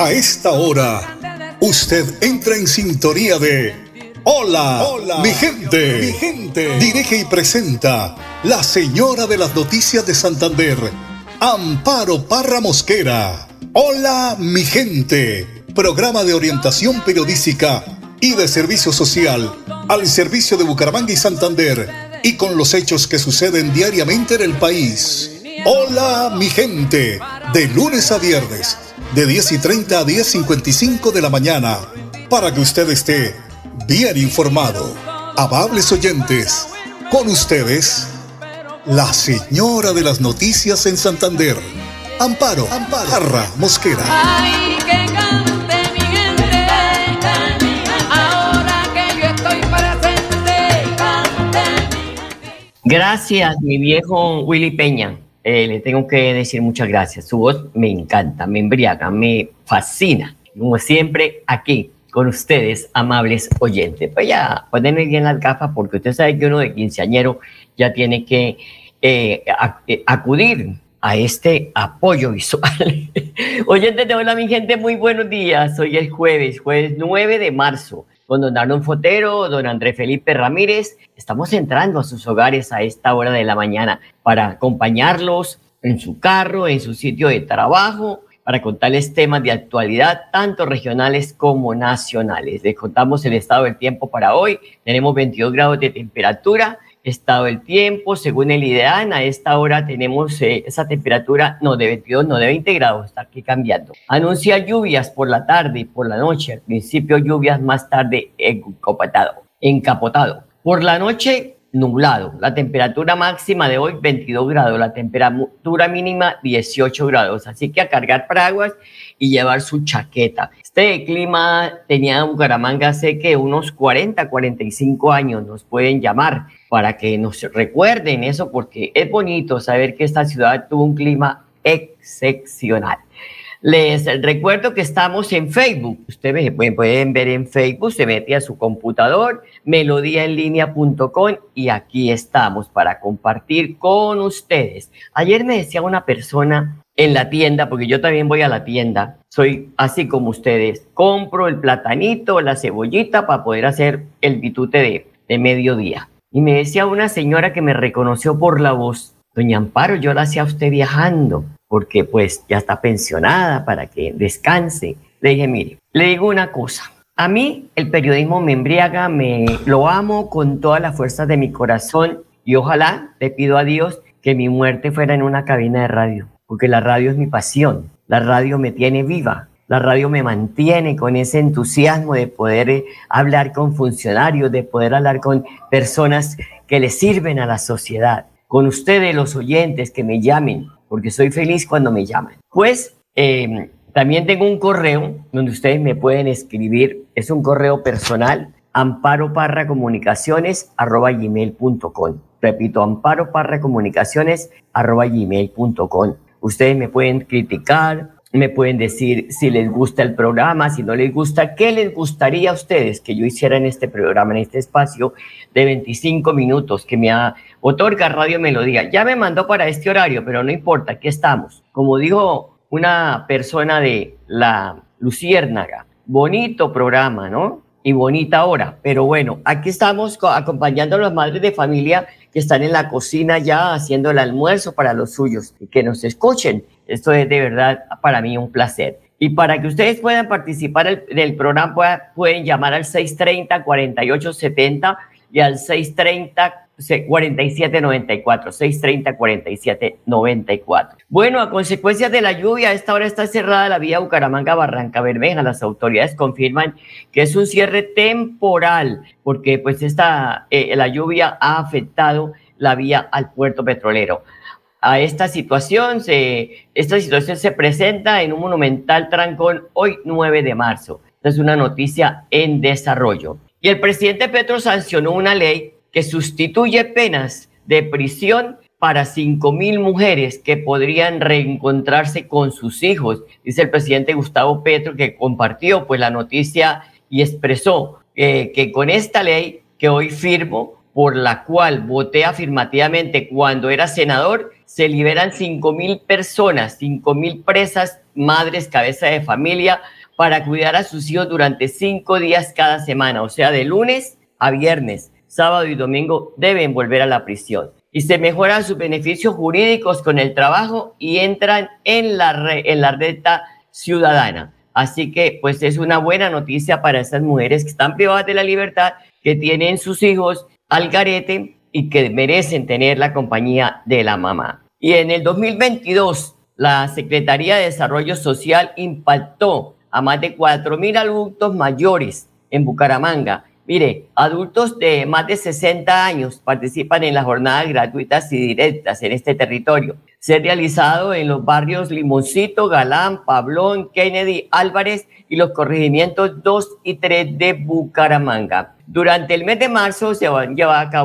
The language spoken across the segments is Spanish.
A esta hora, usted entra en sintonía de Hola, Hola mi gente. Mi gente. Dirige y presenta la señora de las noticias de Santander, Amparo Parra Mosquera. Hola, mi gente. Programa de orientación periodística y de servicio social al servicio de Bucaramanga y Santander y con los hechos que suceden diariamente en el país. Hola, mi gente. De lunes a viernes de 10 y 30 a 10.55 de la mañana, para que usted esté bien informado. Amables oyentes, con ustedes, la señora de las noticias en Santander, Amparo, Amparo Parra Mosquera. Gracias, mi viejo Willy Peña. Eh, le tengo que decir muchas gracias. Su voz me encanta, me embriaga, me fascina. Como siempre, aquí con ustedes, amables oyentes. Pues ya, ponerme bien las gafas porque usted sabe que uno de quinceañero ya tiene que eh, eh, acudir a este apoyo visual. Oyentes de Hola, mi gente, muy buenos días. Hoy es jueves, jueves 9 de marzo con don Arnon Fotero, don André Felipe Ramírez. Estamos entrando a sus hogares a esta hora de la mañana para acompañarlos en su carro, en su sitio de trabajo, para contarles temas de actualidad, tanto regionales como nacionales. Les contamos el estado del tiempo para hoy. Tenemos 22 grados de temperatura estado del tiempo, según el IDEAN, a esta hora tenemos eh, esa temperatura no de 22, no de 20 grados, está aquí cambiando. Anuncia lluvias por la tarde y por la noche, al principio lluvias, más tarde encapotado. encapotado. Por la noche nublado. La temperatura máxima de hoy 22 grados, la temperatura mínima 18 grados. Así que a cargar paraguas y llevar su chaqueta. Este clima tenía Bucaramanga hace que unos 40, 45 años nos pueden llamar para que nos recuerden eso porque es bonito saber que esta ciudad tuvo un clima excepcional. Les recuerdo que estamos en Facebook. Ustedes pueden ver en Facebook, se mete a su computador, melodíaenlínea.com y aquí estamos para compartir con ustedes. Ayer me decía una persona en la tienda, porque yo también voy a la tienda, soy así como ustedes, compro el platanito, la cebollita para poder hacer el bitute de, de mediodía. Y me decía una señora que me reconoció por la voz, doña Amparo, yo la hacía usted viajando porque pues ya está pensionada para que descanse. Le dije, mire, le digo una cosa. A mí el periodismo me embriaga, me lo amo con todas las fuerzas de mi corazón y ojalá le pido a Dios que mi muerte fuera en una cabina de radio, porque la radio es mi pasión, la radio me tiene viva, la radio me mantiene con ese entusiasmo de poder eh, hablar con funcionarios, de poder hablar con personas que le sirven a la sociedad, con ustedes los oyentes que me llamen, porque soy feliz cuando me llaman. Pues em, también tengo un correo donde ustedes me pueden escribir, es un correo personal, amparoparracomunicaciones.com. Repito, amparoparracomunicaciones.com. Ustedes me pueden criticar, me pueden decir si les gusta el programa, si no les gusta, qué les gustaría a ustedes que yo hiciera en este programa, en este espacio de 25 minutos que me otorga Radio Melodía. Ya me mandó para este horario, pero no importa, aquí estamos. Como dijo una persona de la Luciérnaga, bonito programa, ¿no? Y bonita hora. Pero bueno, aquí estamos acompañando a las madres de familia que están en la cocina ya haciendo el almuerzo para los suyos y que nos escuchen. Esto es de verdad para mí un placer. Y para que ustedes puedan participar del programa, pueden llamar al 630-4870 y al 630 4794, 630 4794. Bueno, a consecuencia de la lluvia, a esta hora está cerrada la vía Bucaramanga Barranca Bermeja. Las autoridades confirman que es un cierre temporal porque pues esta eh, la lluvia ha afectado la vía al puerto petrolero. A esta situación se esta situación se presenta en un monumental trancón hoy 9 de marzo. Esta es una noticia en desarrollo. Y el presidente Petro sancionó una ley que sustituye penas de prisión para cinco mil mujeres que podrían reencontrarse con sus hijos. Dice el presidente Gustavo Petro que compartió pues la noticia y expresó eh, que con esta ley que hoy firmo, por la cual voté afirmativamente cuando era senador, se liberan 5 mil personas, 5 mil presas, madres, cabeza de familia, para cuidar a sus hijos durante cinco días cada semana, o sea, de lunes a viernes, sábado y domingo deben volver a la prisión. Y se mejoran sus beneficios jurídicos con el trabajo y entran en la, en la reta ciudadana. Así que, pues es una buena noticia para esas mujeres que están privadas de la libertad, que tienen sus hijos al garete y que merecen tener la compañía de la mamá. Y en el 2022, la Secretaría de Desarrollo Social impactó a más de 4.000 adultos mayores en Bucaramanga. Mire, adultos de más de 60 años participan en las jornadas gratuitas y directas en este territorio. Se ha realizado en los barrios Limoncito, Galán, Pablón, Kennedy, Álvarez y los corregimientos 2 y 3 de Bucaramanga. Durante el mes de marzo se,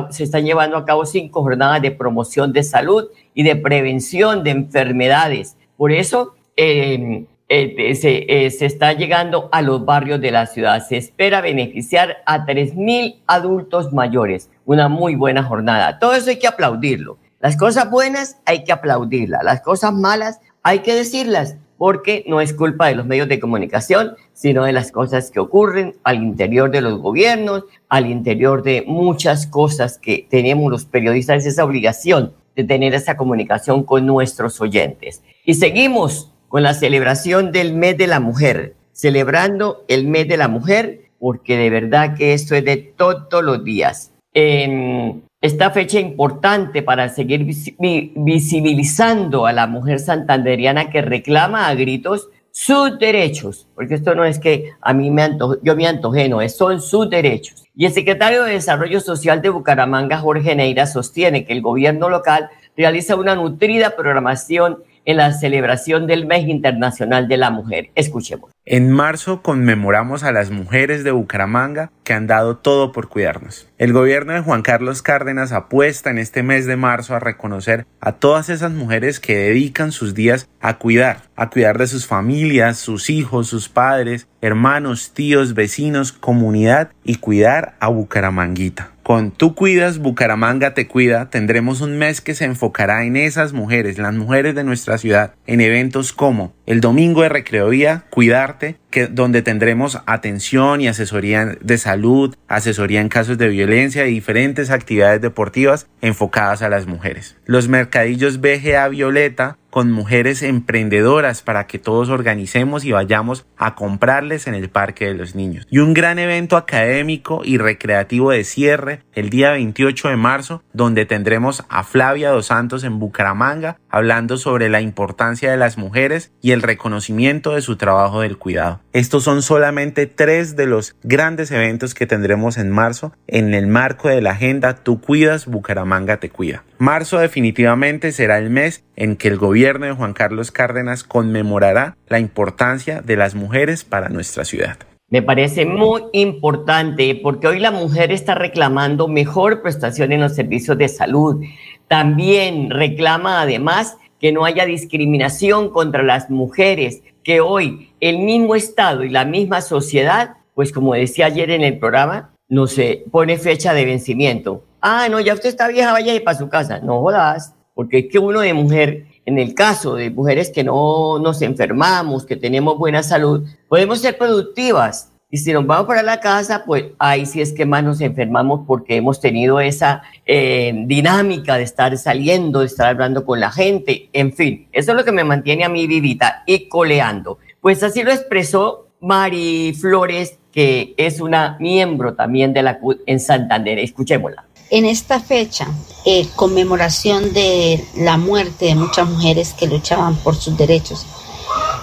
se están llevando a cabo cinco jornadas de promoción de salud y de prevención de enfermedades. Por eso, eh, eh, se, eh, se, está llegando a los barrios de la ciudad. Se espera beneficiar a 3.000 adultos mayores. Una muy buena jornada. Todo eso hay que aplaudirlo. Las cosas buenas hay que aplaudirlas. Las cosas malas hay que decirlas porque no es culpa de los medios de comunicación, sino de las cosas que ocurren al interior de los gobiernos, al interior de muchas cosas que tenemos los periodistas, esa obligación de tener esa comunicación con nuestros oyentes. Y seguimos con la celebración del mes de la mujer, celebrando el mes de la mujer, porque de verdad que esto es de todos los días. En esta fecha importante para seguir visibilizando a la mujer santanderiana que reclama a gritos sus derechos, porque esto no es que a mí me antoje, yo me antojé, no, son sus derechos. Y el secretario de Desarrollo Social de Bucaramanga, Jorge Neira, sostiene que el gobierno local realiza una nutrida programación en la celebración del Mes Internacional de la Mujer. Escuchemos. En marzo conmemoramos a las mujeres de Bucaramanga que han dado todo por cuidarnos. El gobierno de Juan Carlos Cárdenas apuesta en este mes de marzo a reconocer a todas esas mujeres que dedican sus días a cuidar, a cuidar de sus familias, sus hijos, sus padres, hermanos, tíos, vecinos, comunidad y cuidar a Bucaramanguita. Con Tú Cuidas, Bucaramanga te cuida, tendremos un mes que se enfocará en esas mujeres, las mujeres de nuestra ciudad, en eventos como el Domingo de Recreo Vía, Cuidarte, que, donde tendremos atención y asesoría de salud, asesoría en casos de violencia y diferentes actividades deportivas enfocadas a las mujeres. Los mercadillos BGA Violeta con mujeres emprendedoras para que todos organicemos y vayamos a comprarles en el Parque de los Niños. Y un gran evento académico y recreativo de cierre el día 28 de marzo, donde tendremos a Flavia Dos Santos en Bucaramanga hablando sobre la importancia de las mujeres y el reconocimiento de su trabajo del cuidado. Estos son solamente tres de los grandes eventos que tendremos en marzo en el marco de la agenda Tú cuidas, Bucaramanga te cuida. Marzo definitivamente será el mes en que el gobierno de Juan Carlos Cárdenas conmemorará la importancia de las mujeres para nuestra ciudad. Me parece muy importante porque hoy la mujer está reclamando mejor prestación en los servicios de salud. También reclama además que no haya discriminación contra las mujeres, que hoy el mismo Estado y la misma sociedad, pues como decía ayer en el programa, no se pone fecha de vencimiento. Ah, no, ya usted está vieja, vaya y para su casa. No jodas, porque es que uno de mujer, en el caso de mujeres que no nos enfermamos, que tenemos buena salud, podemos ser productivas. Y si nos vamos para la casa, pues ahí sí es que más nos enfermamos porque hemos tenido esa eh, dinámica de estar saliendo, de estar hablando con la gente, en fin, eso es lo que me mantiene a mí vivita y coleando. Pues así lo expresó Mari Flores, que es una miembro también de la CUT en Santander. Escuchémosla. En esta fecha, eh, conmemoración de la muerte de muchas mujeres que luchaban por sus derechos,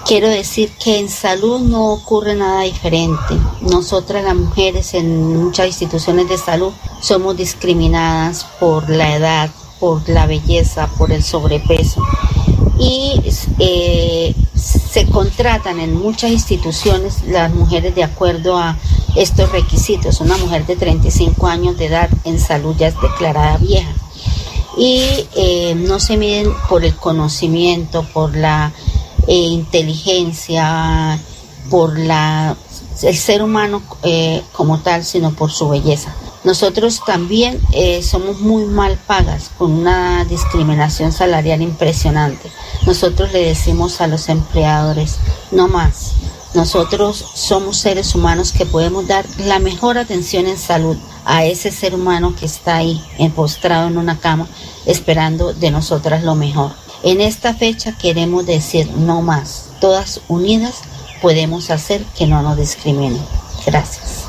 quiero decir que en salud no ocurre nada diferente. Nosotras las mujeres en muchas instituciones de salud somos discriminadas por la edad, por la belleza, por el sobrepeso. Y eh, se contratan en muchas instituciones las mujeres de acuerdo a estos requisitos. Una mujer de 35 años de edad en salud ya es declarada vieja. Y eh, no se miden por el conocimiento, por la eh, inteligencia, por la, el ser humano eh, como tal, sino por su belleza. Nosotros también eh, somos muy mal pagas con una discriminación salarial impresionante. Nosotros le decimos a los empleadores, no más. Nosotros somos seres humanos que podemos dar la mejor atención en salud a ese ser humano que está ahí, postrado en una cama, esperando de nosotras lo mejor. En esta fecha queremos decir no más. Todas unidas podemos hacer que no nos discriminen. Gracias.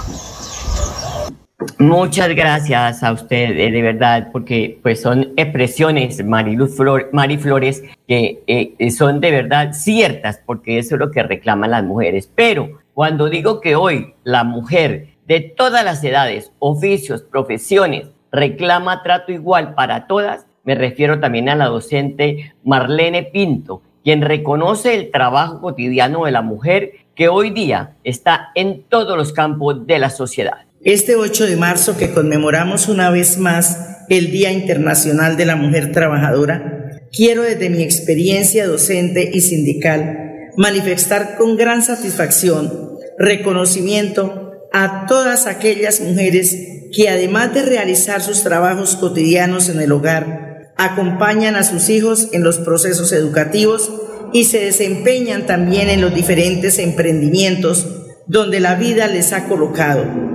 Muchas gracias a usted, eh, de verdad, porque pues son expresiones, Mariluz Mari Flores, que eh, son de verdad ciertas, porque eso es lo que reclaman las mujeres. Pero cuando digo que hoy la mujer de todas las edades, oficios, profesiones, reclama trato igual para todas, me refiero también a la docente Marlene Pinto, quien reconoce el trabajo cotidiano de la mujer que hoy día está en todos los campos de la sociedad. Este 8 de marzo que conmemoramos una vez más el Día Internacional de la Mujer Trabajadora, quiero desde mi experiencia docente y sindical manifestar con gran satisfacción, reconocimiento a todas aquellas mujeres que además de realizar sus trabajos cotidianos en el hogar, acompañan a sus hijos en los procesos educativos y se desempeñan también en los diferentes emprendimientos donde la vida les ha colocado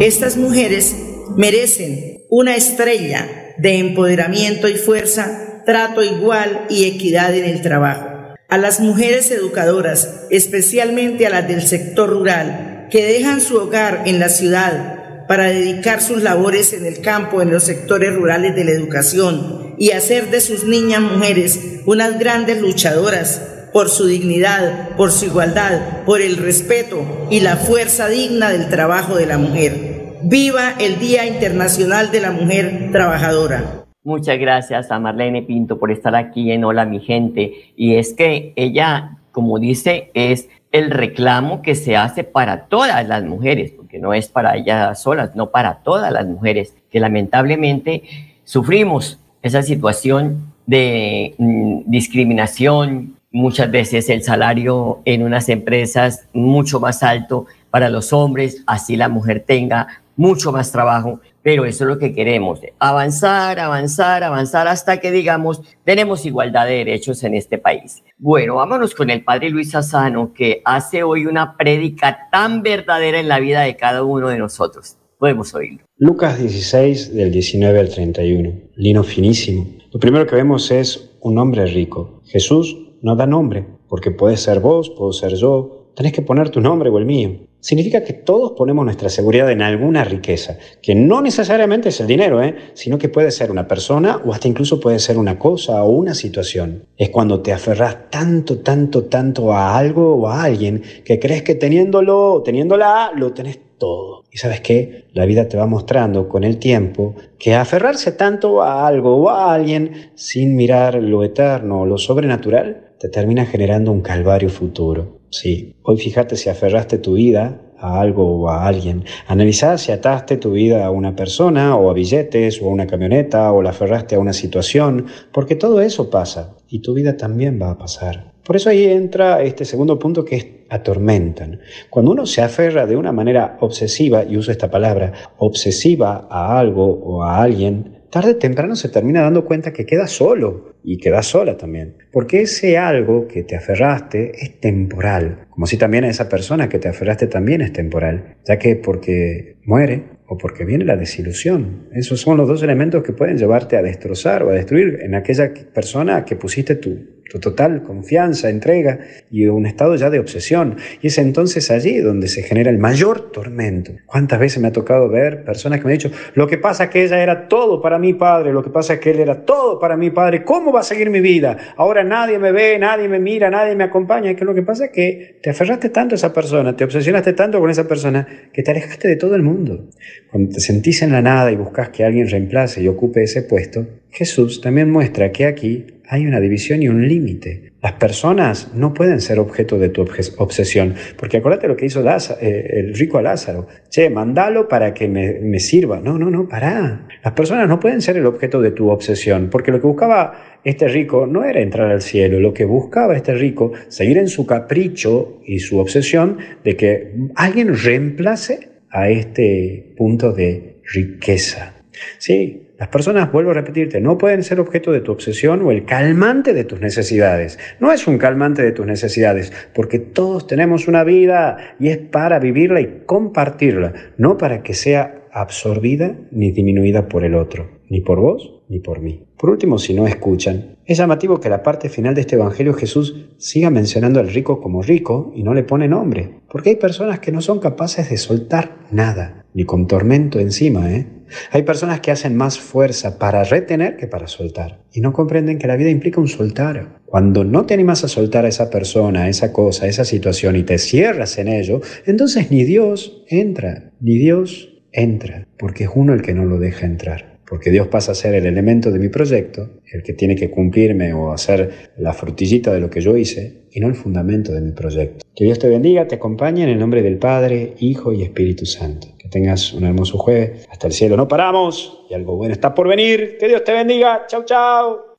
estas mujeres merecen una estrella de empoderamiento y fuerza, trato igual y equidad en el trabajo. A las mujeres educadoras, especialmente a las del sector rural, que dejan su hogar en la ciudad para dedicar sus labores en el campo, en los sectores rurales de la educación y hacer de sus niñas mujeres unas grandes luchadoras por su dignidad, por su igualdad, por el respeto y la fuerza digna del trabajo de la mujer. Viva el Día Internacional de la Mujer Trabajadora. Muchas gracias a Marlene Pinto por estar aquí en Hola mi gente. Y es que ella, como dice, es el reclamo que se hace para todas las mujeres, porque no es para ellas solas, no para todas las mujeres, que lamentablemente sufrimos esa situación de mm, discriminación, muchas veces el salario en unas empresas mucho más alto para los hombres, así la mujer tenga mucho más trabajo, pero eso es lo que queremos, avanzar, avanzar, avanzar hasta que digamos tenemos igualdad de derechos en este país. Bueno, vámonos con el padre Luis Asano que hace hoy una prédica tan verdadera en la vida de cada uno de nosotros. Podemos oírlo. Lucas 16 del 19 al 31, lino finísimo. Lo primero que vemos es un hombre rico. Jesús no da nombre, porque puede ser vos, puedo ser yo, tenés que poner tu nombre o el mío. Significa que todos ponemos nuestra seguridad en alguna riqueza, que no necesariamente es el dinero, ¿eh? sino que puede ser una persona o hasta incluso puede ser una cosa o una situación. Es cuando te aferras tanto, tanto, tanto a algo o a alguien que crees que teniéndolo o teniéndola lo tenés todo. Y sabes qué? La vida te va mostrando con el tiempo que aferrarse tanto a algo o a alguien sin mirar lo eterno o lo sobrenatural te termina generando un calvario futuro. Sí, hoy fíjate si aferraste tu vida a algo o a alguien. Analizá si ataste tu vida a una persona o a billetes o a una camioneta o la aferraste a una situación, porque todo eso pasa y tu vida también va a pasar. Por eso ahí entra este segundo punto que es atormentan. Cuando uno se aferra de una manera obsesiva, y uso esta palabra, obsesiva a algo o a alguien, tarde o temprano se termina dando cuenta que queda solo y queda sola también. Porque ese algo que te aferraste es temporal, como si también a esa persona que te aferraste también es temporal, ya que porque muere o porque viene la desilusión. Esos son los dos elementos que pueden llevarte a destrozar o a destruir en aquella persona que pusiste tu, tu total confianza, entrega y un estado ya de obsesión. Y es entonces allí donde se genera el mayor tormento. ¿Cuántas veces me ha tocado ver personas que me han dicho, lo que pasa es que ella era todo para mi padre, lo que pasa es que él era todo para mi padre, ¿cómo va a seguir mi vida? Ahora nadie me ve, nadie me mira, nadie me acompaña. Que lo que pasa es que te aferraste tanto a esa persona, te obsesionaste tanto con esa persona, que te alejaste de todo el mundo. Cuando te sentís en la nada y buscas que alguien reemplace y ocupe ese puesto, Jesús también muestra que aquí hay una división y un límite. Las personas no pueden ser objeto de tu obsesión, porque acuérdate lo que hizo eh, el rico a Lázaro. Che, mandalo para que me, me sirva. No, no, no, pará. Las personas no pueden ser el objeto de tu obsesión, porque lo que buscaba este rico no era entrar al cielo, lo que buscaba este rico, seguir en su capricho y su obsesión de que alguien reemplace a este punto de riqueza. Sí, las personas, vuelvo a repetirte, no pueden ser objeto de tu obsesión o el calmante de tus necesidades. No es un calmante de tus necesidades, porque todos tenemos una vida y es para vivirla y compartirla, no para que sea absorbida ni disminuida por el otro, ni por vos ni por mí. Por último, si no escuchan, es llamativo que la parte final de este Evangelio Jesús siga mencionando al rico como rico y no le pone nombre, porque hay personas que no son capaces de soltar nada, ni con tormento encima, ¿eh? Hay personas que hacen más fuerza para retener que para soltar, y no comprenden que la vida implica un soltar. Cuando no te animas a soltar a esa persona, esa cosa, esa situación y te cierras en ello, entonces ni Dios entra, ni Dios entra, porque es uno el que no lo deja entrar porque Dios pasa a ser el elemento de mi proyecto, el que tiene que cumplirme o hacer la frutillita de lo que yo hice, y no el fundamento de mi proyecto. Que Dios te bendiga, te acompañe en el nombre del Padre, Hijo y Espíritu Santo. Que tengas un hermoso jueves. Hasta el cielo no paramos y algo bueno está por venir. Que Dios te bendiga. Chao, chao.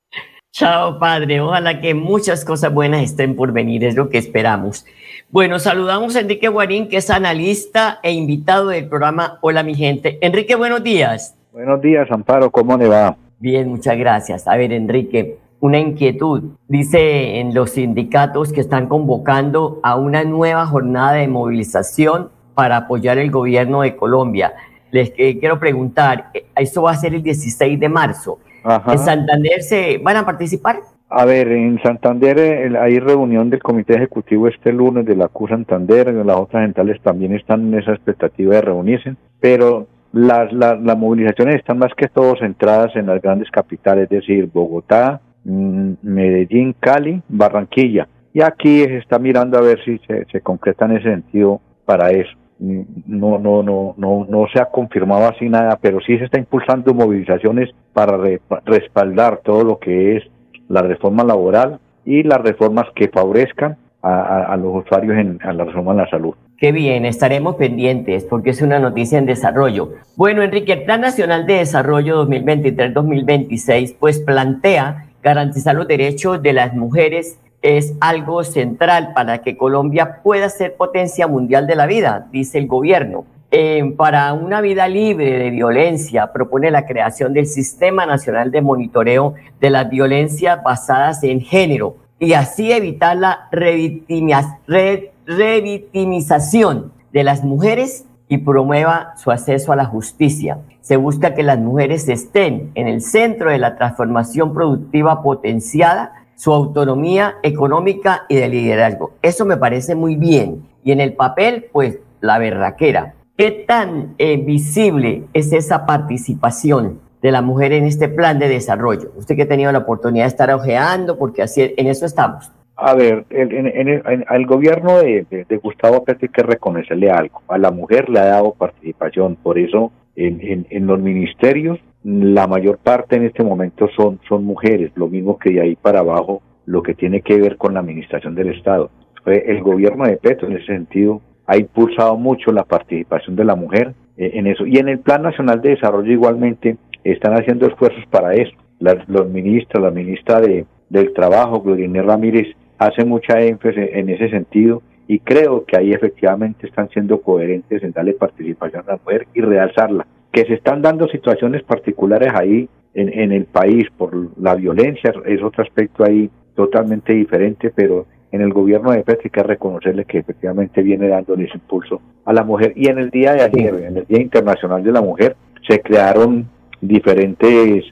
Chao, Padre. Ojalá que muchas cosas buenas estén por venir, es lo que esperamos. Bueno, saludamos a Enrique Guarín, que es analista e invitado del programa Hola, mi gente. Enrique, buenos días. Buenos días, Amparo, ¿cómo le va? Bien, muchas gracias. A ver, Enrique, una inquietud. Dice en los sindicatos que están convocando a una nueva jornada de movilización para apoyar el gobierno de Colombia. Les eh, quiero preguntar, eh, ¿esto va a ser el 16 de marzo? ¿En Santander se van a participar? A ver, en Santander eh, hay reunión del comité ejecutivo este lunes de la CU Santander, las otras centrales también están en esa expectativa de reunirse, pero las, las, movilizaciones están más que todo centradas en las grandes capitales, es decir, Bogotá, mm, Medellín, Cali, Barranquilla. Y aquí se está mirando a ver si se, concreta en ese sentido para eso. Mm, no, no, no, no, no se ha confirmado así nada, pero sí se está impulsando movilizaciones para respaldar todo lo que es la reforma laboral y las reformas que favorezcan a, los usuarios en a la reforma de la salud. Qué bien, estaremos pendientes porque es una noticia en desarrollo. Bueno, Enrique, el Plan Nacional de Desarrollo 2023-2026 pues plantea garantizar los derechos de las mujeres es algo central para que Colombia pueda ser potencia mundial de la vida, dice el gobierno. Eh, para una vida libre de violencia, propone la creación del Sistema Nacional de Monitoreo de las Violencias Basadas en Género y así evitar la revictimización revictimización de las mujeres y promueva su acceso a la justicia. Se busca que las mujeres estén en el centro de la transformación productiva potenciada, su autonomía económica y de liderazgo. Eso me parece muy bien. Y en el papel, pues, la berraquera. ¿Qué tan eh, visible es esa participación de la mujer en este plan de desarrollo? Usted que ha tenido la oportunidad de estar ojeando, porque así en eso estamos. A ver, en, al gobierno de, Gustavo Petro hay que reconocerle algo. A la mujer le ha dado participación, por eso en, los ministerios la mayor parte en este momento son, son mujeres, lo mismo que de ahí para abajo lo que tiene que ver con la administración del Estado. El gobierno de Petro en ese sentido ha impulsado mucho la participación de la mujer eh, en eso. Y en el Plan Nacional de Desarrollo igualmente están haciendo esfuerzos para eso. los ministros, la ministra de, del Trabajo, Gloria Ramírez, hace mucha énfasis en ese sentido y creo que ahí efectivamente están siendo coherentes en darle participación a la mujer y realzarla. Que se están dando situaciones particulares ahí en, en el país por la violencia es otro aspecto ahí totalmente diferente, pero en el gobierno de Petro hay que reconocerle que efectivamente viene dándole ese impulso a la mujer. Y en el día de ayer, en el Día Internacional de la Mujer, se crearon diferentes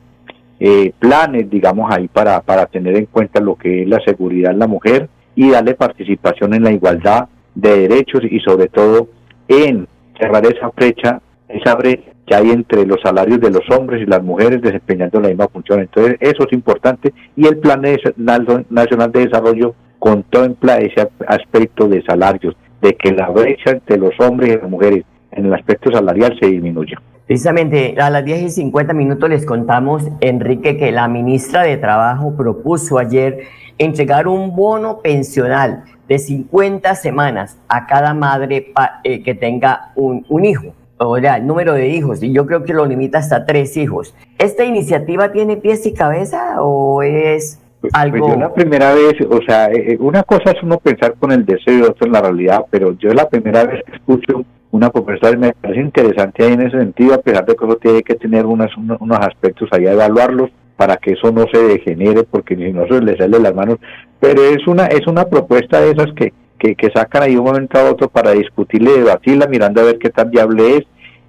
eh, planes, digamos, ahí para, para tener en cuenta lo que es la seguridad en la mujer y darle participación en la igualdad de derechos y sobre todo en cerrar esa brecha, esa brecha que hay entre los salarios de los hombres y las mujeres desempeñando la misma función. Entonces, eso es importante y el Plan Nacional de Desarrollo contempla ese aspecto de salarios, de que la brecha entre los hombres y las mujeres en el aspecto salarial se disminuya. Precisamente a las 10 y 50 minutos les contamos, Enrique, que la ministra de Trabajo propuso ayer entregar un bono pensional de 50 semanas a cada madre eh, que tenga un, un hijo, o sea, el número de hijos, y yo creo que lo limita hasta tres hijos. ¿Esta iniciativa tiene pies y cabeza o es Pues, pues yo la primera vez, o sea, eh, eh, una cosa es uno pensar con el deseo y otra en la realidad, pero yo la primera vez que escucho una profesora me parece interesante ahí en ese sentido, a pesar de que uno tiene que tener unos, unos aspectos ahí a evaluarlos para que eso no se degenere, porque si no se le sale las manos, pero es una, es una propuesta de esas que, que, que sacan ahí un momento a otro para discutirle, debatirla, mirando a ver qué tan viable es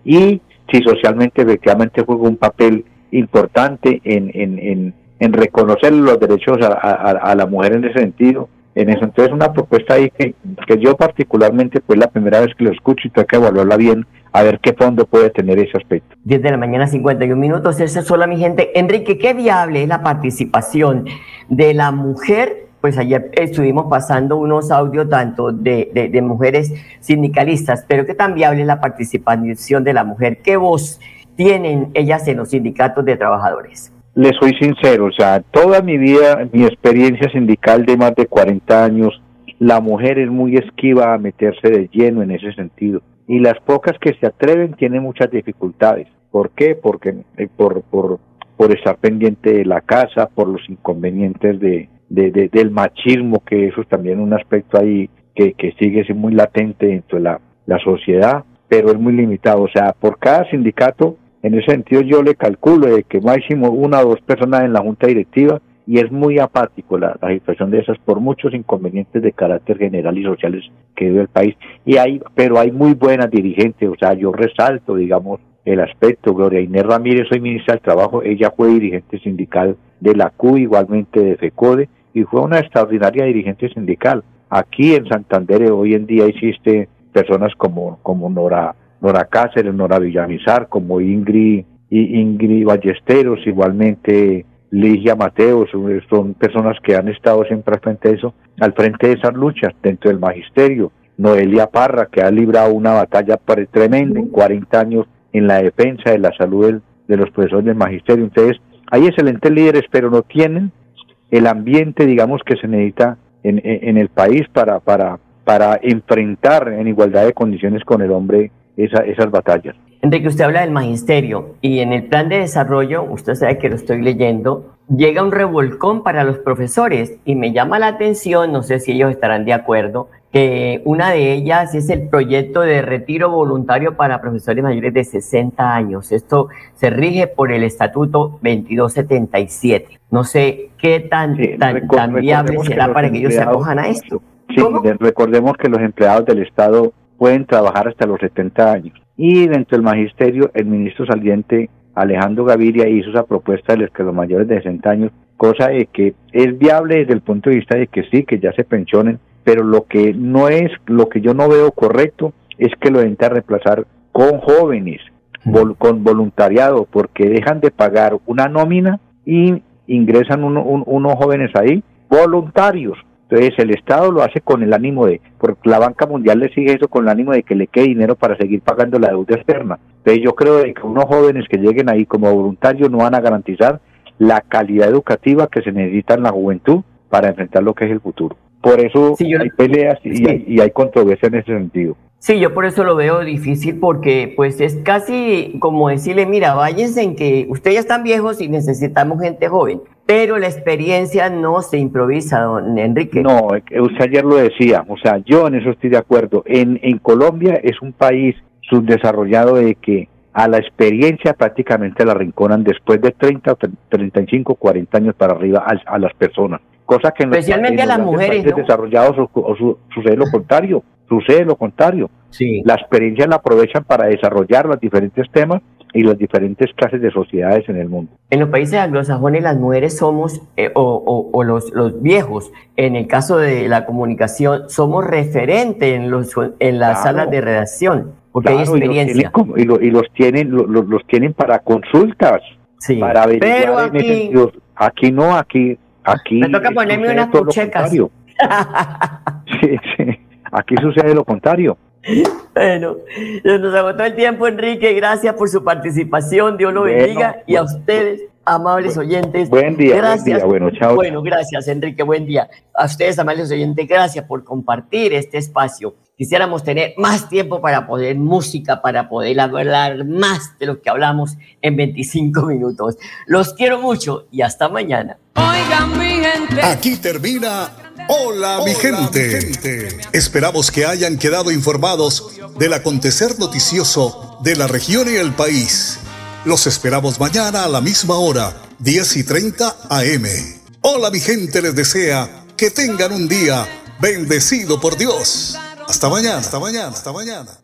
y si socialmente efectivamente juega un papel importante en, en, en, en reconocer los derechos a, la mujer en ese sentido. En eso, entonces una propuesta ahí que, que yo particularmente, pues la primera vez que lo escucho y tengo que evaluarla bien, a ver qué fondo puede tener ese aspecto. 10 de la mañana, 51 minutos. Esa es sola mi gente. Enrique, ¿qué viable es la participación de la mujer? Pues ayer estuvimos pasando unos audios tanto de, de mujeres sindicalistas, pero ¿qué tan viable es la participación de la mujer? ¿Qué voz tienen ellas en los sindicatos de trabajadores? Le soy sincero, o sea, toda mi vida, mi experiencia sindical de más de 40 años, la mujer es muy esquiva a meterse de lleno en ese sentido. Y las pocas que se atreven tienen muchas dificultades. ¿Por qué? Porque eh, por, por, por estar pendiente de la casa, por los inconvenientes de, de, del machismo, que eso es también un aspecto ahí que, que sigue siendo muy latente dentro de la, la sociedad, pero es muy limitado. O sea, por cada sindicato en ese sentido yo le calculo de que máximo una o dos personas en la junta directiva y es muy apático la, situación de esas por muchos inconvenientes de carácter general y sociales que vive el país. Y hay pero hay muy buenas dirigentes o sea yo resalto digamos el aspecto. Gloria Inés Ramírez soy ministra del trabajo ella fue dirigente sindical de la CU igualmente de FECODE y fue una extraordinaria dirigente sindical. Aquí en Santander hoy en día existe personas como como Nora Nora Cáceres, Nora Villamizar, como Ingrid, Ingrid Ballesteros, igualmente Ligia Mateos, son personas que han estado siempre al frente de eso, al frente de esas luchas dentro del magisterio. Noelia Parra, que ha librado una batalla tremenda en 40 años en la defensa de la salud de los profesores del magisterio. Entonces, hay excelentes líderes, pero no tienen el ambiente, digamos, que se necesita en, en el país para, para, para enfrentar en igualdad de condiciones con el hombre esas batallas. Enrique, usted habla del magisterio y en el plan de desarrollo, usted sabe que lo estoy leyendo, llega un revolcón para los profesores y me llama la atención, no sé si ellos estarán de acuerdo, que una de ellas es el proyecto de retiro voluntario para profesores mayores de 60 años. Esto se rige por el Estatuto 2277. No sé qué tan, tan, viable será para que ellos se acojan a esto. Sí, recordemos que los empleados del Estado pueden trabajar hasta los 70 años. Y dentro del magisterio, el ministro saliente Alejandro Gaviria hizo esa propuesta de los mayores de 60 años, cosa de que es viable desde el punto de vista de que sí, que ya se pensionen, pero lo que no es, lo que yo no veo correcto es que lo a reemplazar con jóvenes, con voluntariado, porque dejan de pagar una nómina y ingresan unos jóvenes ahí voluntarios entonces el Estado lo hace con el ánimo de, porque la banca mundial le sigue eso con el ánimo de que le quede dinero para seguir pagando la deuda externa. Entonces yo creo que unos jóvenes que lleguen ahí como voluntarios no van a garantizar la calidad educativa que se necesita en la juventud para enfrentar lo que es el futuro. Por eso hay peleas y, hay, y hay controversia en ese sentido. Sí, yo por eso lo veo difícil porque pues es casi como decirle, mira, váyanse en que ustedes ya están viejos y necesitamos gente joven, pero la experiencia no se improvisa, don Enrique. No, usted ayer lo decía, o sea, yo en eso estoy de acuerdo. En, en Colombia es un país subdesarrollado de que a la experiencia prácticamente la rinconan después de 30, 35, 40 años para arriba a, las personas. Cosa que en los, Especialmente a las mujeres desarrollados sucede lo contrario Sucede lo contrario. Sí. La experiencia la aprovechan para desarrollar los diferentes temas y las diferentes clases de sociedades en el mundo. En los países anglosajones las mujeres somos, eh, o, los, los, viejos, en el caso de la comunicación, somos referentes en, los, en las salas de redacción, porque hay experiencia. Y los, tienen, los, tienen para consultas, sí. para averiguar Pero aquí, aquí no, aquí... aquí Me toca ponerme unas puchecas. sí, sí. Aquí sucede lo contrario. Bueno, nos agotó el tiempo, Enrique. Gracias por su participación. Dios lo bendiga. Y a ustedes, amables oyentes. Buen día. Gracias. Bueno, chao. Bueno, gracias, Enrique. Buen día. A ustedes, amables oyentes, gracias por compartir este espacio. Quisiéramos tener más tiempo para poder música, para poder hablar más de lo que hablamos en 25 minutos. Los quiero mucho y hasta mañana. Oiga. Aquí termina Hola, mi, gente. mi gente. Esperamos que hayan quedado informados del acontecer noticioso de la región y el país. Los esperamos mañana a la misma hora, 10 y 30 AM. Hola, mi gente les desea que tengan un día bendecido por Dios. Hasta mañana, hasta mañana, hasta mañana.